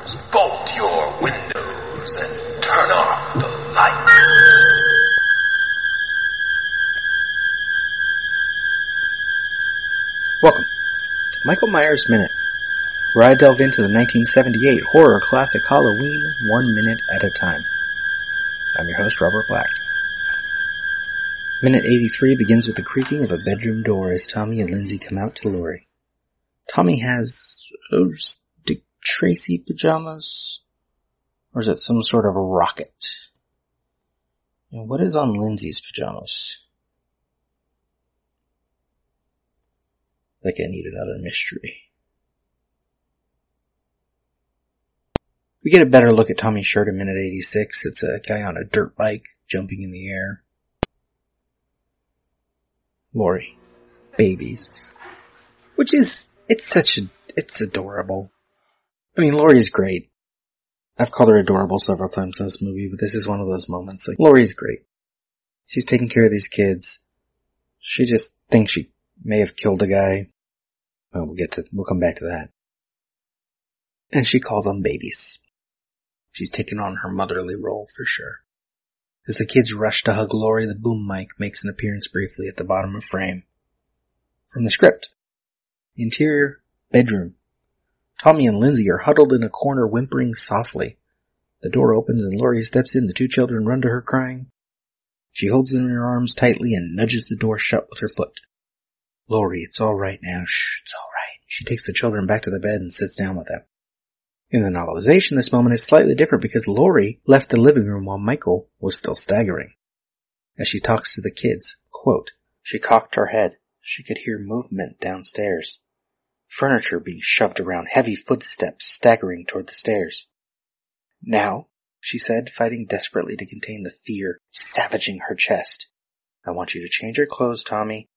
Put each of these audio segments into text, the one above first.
doors, bolt your windows, and turn off the lights. Welcome to Michael Myers Minute, where I delve into the 1978 horror classic Halloween one minute at a time. I'm your host, Robert Black. Minute 83 begins with the creaking of a bedroom door as Tommy and Lindsey come out to Laurie. Tommy has Dick Tracy pajamas? Or is it some sort of rocket? And what is on Lindsey's pajamas? Like I need another mystery. We get a better look at Tommy's shirt in minute 86. It's a guy on a dirt bike jumping in the air. Laurie. Babies. Which is, it's such a, it's adorable. I mean, Laurie's great. I've called her adorable several times in this movie, but this is one of those moments. Like, Laurie's great. She's taking care of these kids. She just thinks she may have killed a guy. Well, we'll get to, we'll come back to that. And she calls them babies. She's taken on her motherly role for sure. As the kids rush to hug Laurie, the boom mic makes an appearance briefly at the bottom of frame. From the script. Interior, bedroom. Tommy and Lindsey are huddled in a corner whimpering softly. The door opens and Laurie steps in. The two children run to her crying. She holds them in her arms tightly and nudges the door shut with her foot. Laurie, it's all right now. Shh, it's all right. She takes the children back to the bed and sits down with them. In the novelization, this moment is slightly different because Laurie left the living room while Michael was still staggering. As she talks to the kids, quote, she cocked her head. She could hear movement downstairs. Furniture being shoved around, heavy footsteps staggering toward the stairs. Now, she said, fighting desperately to contain the fear savaging her chest. I want you to change your clothes, Tommy.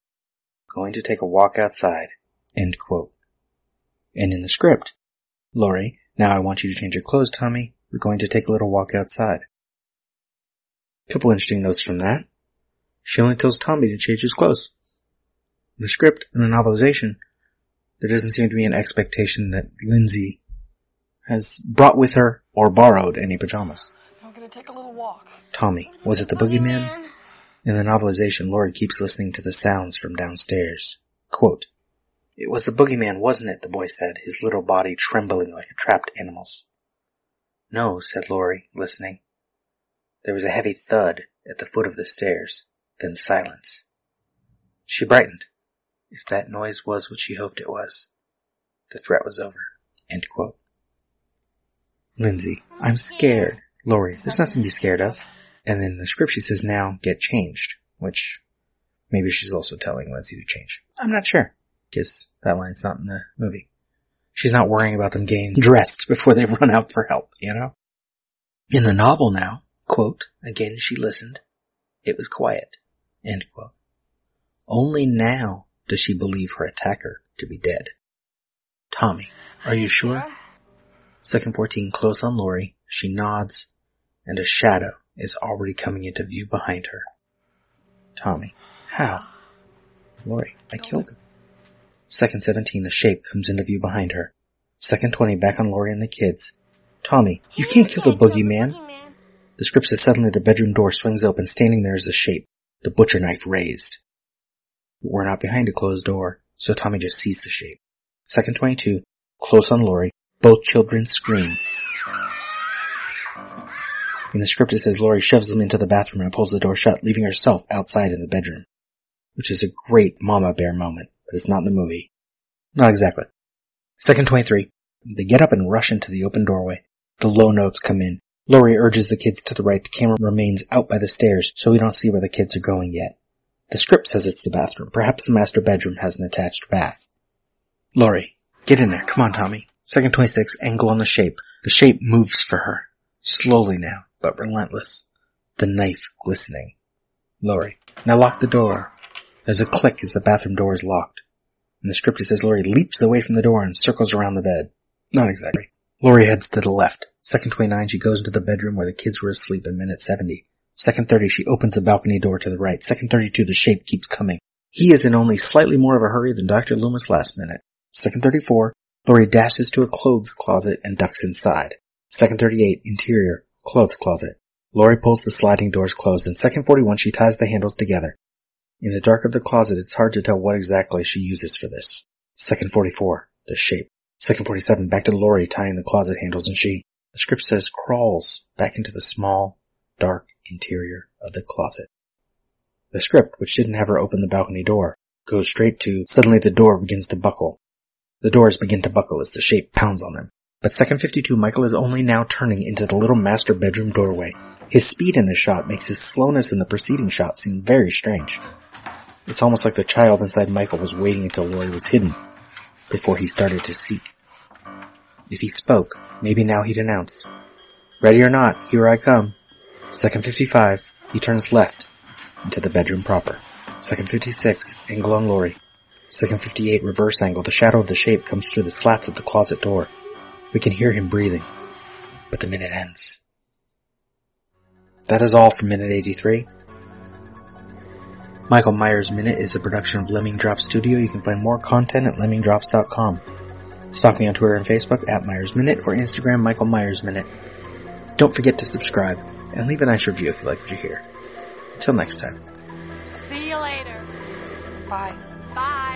Going to take a walk outside. End quote. And in the script, Laurie, now I want you to change your clothes, Tommy. We're going to take a little walk outside. Couple interesting notes from that. She only tells Tommy to change his clothes. In the script and the novelization, there doesn't seem to be an expectation that Lindsey has brought with her or borrowed any pajamas. I'm gonna take a little walk. Tommy, was it the boogeyman? In the novelization, Laurie keeps listening to the sounds from downstairs. Quote, It was the boogeyman, wasn't it? the boy said, his little body trembling like a trapped animal's. No, said Laurie, listening. There was a heavy thud at the foot of the stairs, then silence. She brightened. If that noise was what she hoped it was, the threat was over. End quote. Lindsey, I'm scared. Laurie, there's nothing to be scared of. And then the script she says now get changed, which maybe she's also telling Lindsey to change. I'm not sure. Guess that line's not in the movie. She's not worrying about them getting dressed before they run out for help, you know? In the novel now, quote, again she listened. It was quiet, end quote. Only now does she believe her attacker to be dead. Tommy, are you sure? Second 14 close on Laurie. She nods, and a shadow is already coming into view behind her. Tommy, how? Laurie, I killed him. Second 17, a shape comes into view behind her. Second 20, back on Laurie and the kids. Tommy, you can't kill the boogeyman. The script says suddenly the bedroom door swings open. Standing there is the shape, the butcher knife raised. But we're not behind a closed door, so Tommy just sees the shape. Second 22, close on Laurie. Both children scream. In the script it says Laurie shoves them into the bathroom and pulls the door shut, leaving herself outside in the bedroom. Which is a great mama bear moment, but it's not in the movie. Not exactly. Second 23. They get up and rush into the open doorway. The low notes come in. Laurie urges the kids to the right. The camera remains out by the stairs, so we don't see where the kids are going yet. The script says it's the bathroom. Perhaps the master bedroom has an attached bath. Laurie, get in there. Come on, Tommy. Second 26, angle on the shape. The shape moves for her. Slowly now, but relentless. The knife glistening. Laurie, now lock the door. There's a click as the bathroom door is locked. In the script it says Laurie leaps away from the door and circles around the bed. Not exactly. Laurie heads to the left. Second 29, she goes into the bedroom where the kids were asleep in minute 70. Second 30, she opens the balcony door to the right. Second 32, the shape keeps coming. He is in only slightly more of a hurry than Dr. Loomis last minute. Second 34, Laurie dashes to a clothes closet and ducks inside. Second 38, interior, clothes closet. Laurie pulls the sliding doors closed. In second 41, she ties the handles together. In the dark of the closet, it's hard to tell what exactly she uses for this. Second 44, the shape. Second 47, back to Laurie tying the closet handles and she, the script says, crawls back into the small, dark interior of the closet. The script, which didn't have her open the balcony door, goes straight to suddenly the door begins to buckle. The doors begin to buckle as the shape pounds on them. But second 52, Michael is only now turning into the little master bedroom doorway. His speed in the shot makes his slowness in the preceding shot seem very strange. It's almost like the child inside Michael was waiting until Laurie was hidden before he started to seek. If he spoke, maybe now he'd announce, Ready or not, here I come. Second 55, he turns left into the bedroom proper. Second 56, angle on Laurie. Second 58, reverse angle. The shadow of the shape comes through the slats of the closet door. We can hear him breathing. But the minute ends. That is all for minute 83. Michael Myers Minute is a production of Lemming Drop Studio. You can find more content at lemmingdrops.com. Stalk me on Twitter and Facebook at Myers Minute or Instagram Michael Myers Minute. Don't forget to subscribe and leave a nice review if you like what you hear. Until next time. See you later. Bye. Bye.